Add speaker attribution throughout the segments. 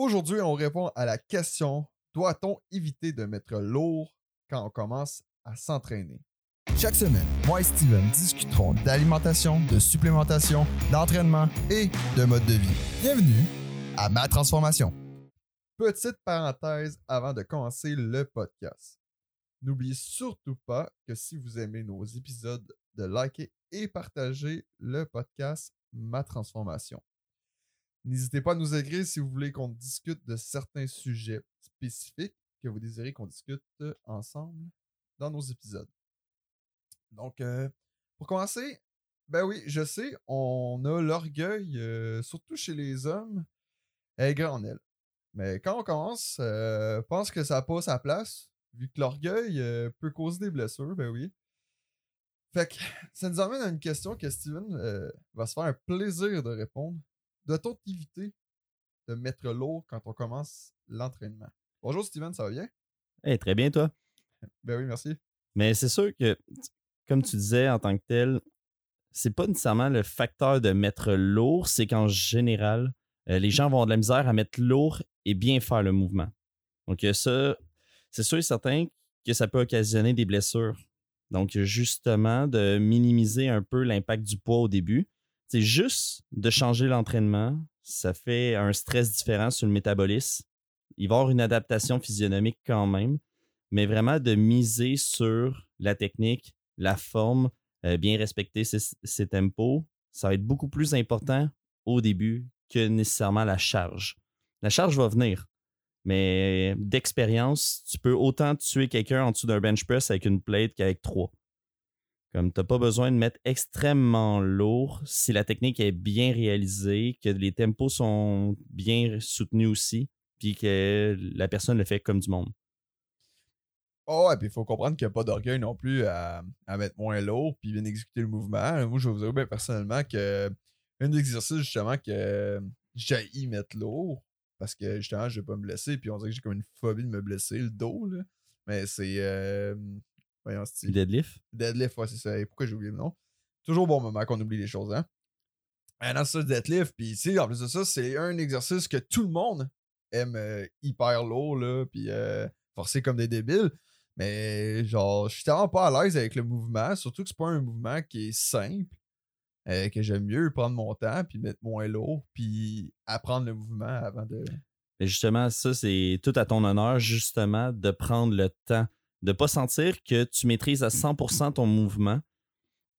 Speaker 1: Aujourd'hui, on répond à la question doit-on éviter de mettre lourd quand on commence à s'entraîner? Chaque semaine, moi et Steven discuterons d'alimentation, de supplémentation, d'entraînement et de mode de vie. Bienvenue à ma transformation. Petite parenthèse avant de commencer le podcast. N'oubliez surtout pas que si vous aimez nos épisodes, de liker et partager le podcast Ma Transformation. N'hésitez pas à nous écrire si vous voulez qu'on discute de certains sujets spécifiques que vous désirez qu'on discute ensemble dans nos épisodes. Donc, euh, pour commencer, ben oui, je sais, on a l'orgueil, euh, surtout chez les hommes, grand en elle. Mais quand on commence, euh, pense que ça n'a pas sa place, vu que l'orgueil peut causer des blessures, ben oui. Fait que ça nous amène à une question que Steven va se faire un plaisir de répondre. Doit-on éviter de mettre l'eau quand on commence l'entraînement? Bonjour Steven, ça va bien?
Speaker 2: Eh, très bien, toi.
Speaker 1: Ben oui, merci.
Speaker 2: Mais c'est sûr que, comme tu disais en tant que tel, c'est pas nécessairement le facteur de mettre lourd, c'est qu'en général, euh, les gens vont avoir de la misère à mettre lourd et bien faire le mouvement. Donc, ça, c'est sûr et certain que ça peut occasionner des blessures. Donc, justement, de minimiser un peu l'impact du poids au début. C'est juste de changer l'entraînement, ça fait un stress différent sur le métabolisme. Il va y avoir une adaptation physionomique quand même, mais vraiment de miser sur la technique, la forme, euh, bien respecter ses, tempos, ça va être beaucoup plus important au début que nécessairement la charge. La charge va venir, mais d'expérience, tu peux autant tuer quelqu'un en dessous d'un bench press avec une plate qu'avec trois. Comme tu n'as pas besoin de mettre extrêmement lourd si la technique est bien réalisée, que les tempos sont bien soutenus aussi, puis que la personne le fait comme du monde.
Speaker 1: Oh, et puis il faut comprendre qu'il n'y a pas d'orgueil non plus à, mettre moins lourd, puis bien exécuter le mouvement. Moi, je vous dire ben, personnellement que un des exercices justement que j'ai mettre lourd, parce que justement, je vais pas me blesser, puis on dirait que j'ai comme une phobie de me blesser, le dos, là. Mais c'est euh,
Speaker 2: Voyons, Deadlift?
Speaker 1: Deadlift, ouais, c'est ça. pourquoi j'ai oublié le nom? Toujours bon moment qu'on oublie les choses, hein? Un c'est ça, deadlift. Puis, tu en plus de ça, c'est un exercice que tout le monde aime euh, hyper lourd, là, puis euh, forcer comme des débiles. Mais, genre, je suis tellement pas à l'aise avec le mouvement, surtout que c'est pas un mouvement qui est simple, euh, que j'aime mieux prendre mon temps, puis mettre moins lourd, puis apprendre le mouvement avant de.
Speaker 2: Mais justement, ça, c'est tout à ton honneur, justement, de prendre le temps de ne pas sentir que tu maîtrises à 100% ton mouvement.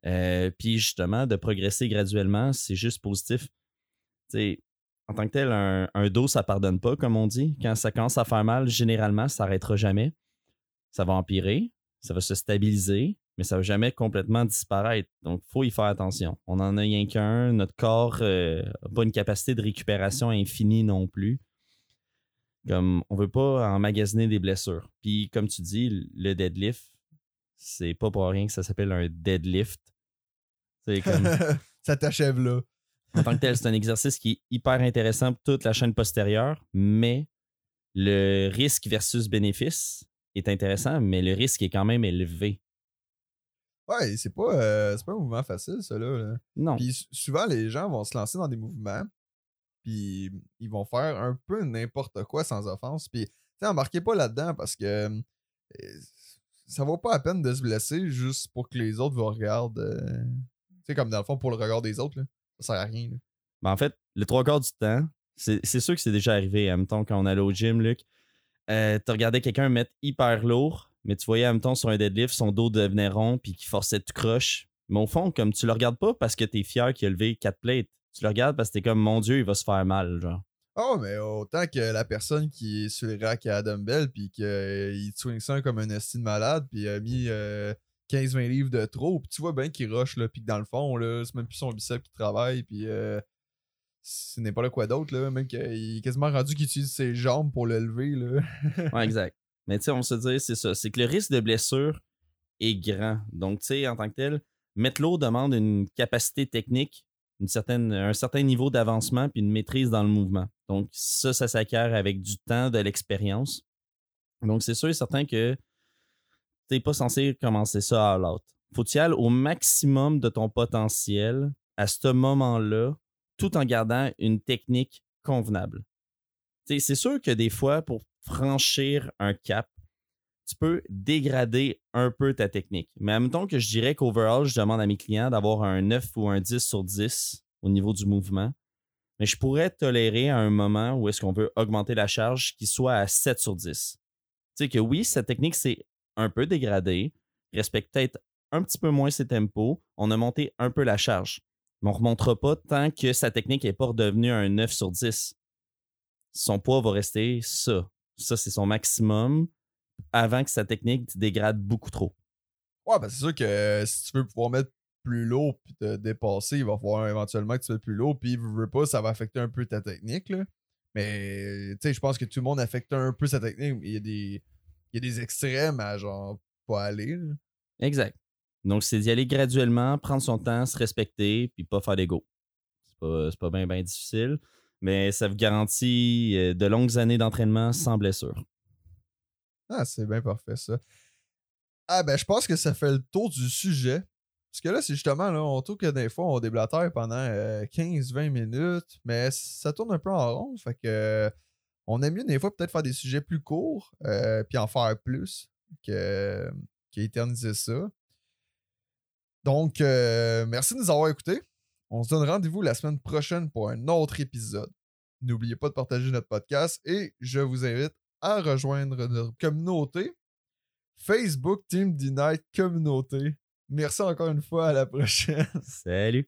Speaker 2: Euh, puis justement, de progresser graduellement, c'est juste positif. sais, en tant que tel, un, dos, ça pardonne pas, comme on dit. Quand ça commence à faire mal, généralement, ça n'arrêtera jamais. Ça va empirer, ça va se stabiliser, mais ça va jamais complètement disparaître. Donc, il faut y faire attention. On en a rien qu'un. Notre corps n'a euh, pas une capacité de récupération infinie non plus. Comme on veut pas emmagasiner des blessures. Puis comme tu dis, le deadlift, c'est pas pour rien que ça s'appelle un deadlift.
Speaker 1: C'est comme ça t'achève là.
Speaker 2: en tant que tel, c'est un exercice qui est hyper intéressant pour toute la chaîne postérieure, mais le risque versus bénéfice est intéressant, mais le risque est quand même élevé.
Speaker 1: Ouais, c'est pas, euh, pas un mouvement facile, ça là.
Speaker 2: Non.
Speaker 1: Puis souvent, les gens vont se lancer dans des mouvements ils vont faire un peu n'importe quoi sans offense. Puis, tu embarquez pas là-dedans parce que ça vaut pas la peine de se blesser juste pour que les autres vous regardent. Tu sais, comme dans le fond, pour le regard des autres, là, ça sert à rien.
Speaker 2: Ben, en fait, le trois quarts du temps, c'est sûr que c'est déjà arrivé. Même temps, quand on allait au gym, Luc, euh, tu regardais quelqu'un mettre hyper lourd, mais tu voyais temps sur un deadlift, son dos devenait rond puis qu'il forçait tout croche. Mais au fond, comme tu le regardes pas parce que tu es fier qu'il a levé quatre plates, tu le regardes parce que t'es comme, mon Dieu, il va se faire mal, genre.
Speaker 1: Oh, mais autant que la personne qui est sur le rack à Dumbbell, puis qu'il euh, swing ça comme un estime malade, puis il a mis 15-20 euh, livres de trop, puis tu vois bien qu'il rush, là, puis que dans le fond, là, c'est même plus son bicep qui travaille, puis euh, ce n'est pas quoi d'autre, là, même qu'il est quasiment rendu qu'il utilise ses jambes pour le lever, là.
Speaker 2: ouais, exact. Mais tu sais, on se dit, c'est ça, c'est que le risque de blessure est grand. Donc, tu sais, en tant que tel, mettre l'eau demande une capacité technique un certain niveau d'avancement puis une maîtrise dans le mouvement. Donc, ça, ça s'acquiert avec du temps, de l'expérience. Donc, c'est sûr et certain que tu n'es pas censé commencer ça à l'autre. Faut y aller au maximum de ton potentiel à ce moment-là, tout en gardant une technique convenable. c'est sûr que des fois, pour franchir un cap, tu peux dégrader un peu ta technique. Mais temps que je dirais qu'overall, je demande à mes clients d'avoir un 9 ou un 10 sur 10 au niveau du mouvement. Mais je pourrais tolérer à un moment où est-ce qu'on veut augmenter la charge qui soit à 7 sur 10. Tu sais que oui, cette technique, c'est un peu dégradé, respecte peut-être un petit peu moins ses tempos, on a monté un peu la charge. Mais on ne remontera pas tant que sa technique n'est pas redevenue un 9 sur 10. Son poids va rester ça. Ça, c'est son maximum avant que sa technique dégrade beaucoup trop.
Speaker 1: Ouais, ben c'est sûr que euh, si tu veux pouvoir mettre plus lourd puis te dépasser, il va falloir éventuellement que tu mettes plus lourd, puis veux pas, ça va affecter un peu ta technique. Là. Mais tu sais, je pense que tout le monde affecte un peu sa technique. Il y a des, il y a des extrêmes à genre pas aller.
Speaker 2: Exact. Donc, c'est d'y aller graduellement, prendre son temps, se respecter, puis pas faire d'ego. C'est pas, pas bien ben difficile, mais ça vous garantit euh, de longues années d'entraînement sans blessure.
Speaker 1: Ah, c'est bien parfait, ça. Ah, ben, je pense que ça fait le tour du sujet. Parce que là, c'est justement, là, on trouve que des fois, on déblatère pendant 15-20 euh, minutes, mais ça tourne un peu en rond. Fait que on aime mieux des fois peut-être faire des sujets plus courts, euh, puis en faire plus que, qu'éterniser ça. Donc, euh, merci de nous avoir écoutés. On se donne rendez-vous la semaine prochaine pour un autre épisode. N'oubliez pas de partager notre podcast et je vous invite à rejoindre notre communauté. Facebook Team D-Night Communauté. Merci encore une fois. À la prochaine.
Speaker 2: Salut.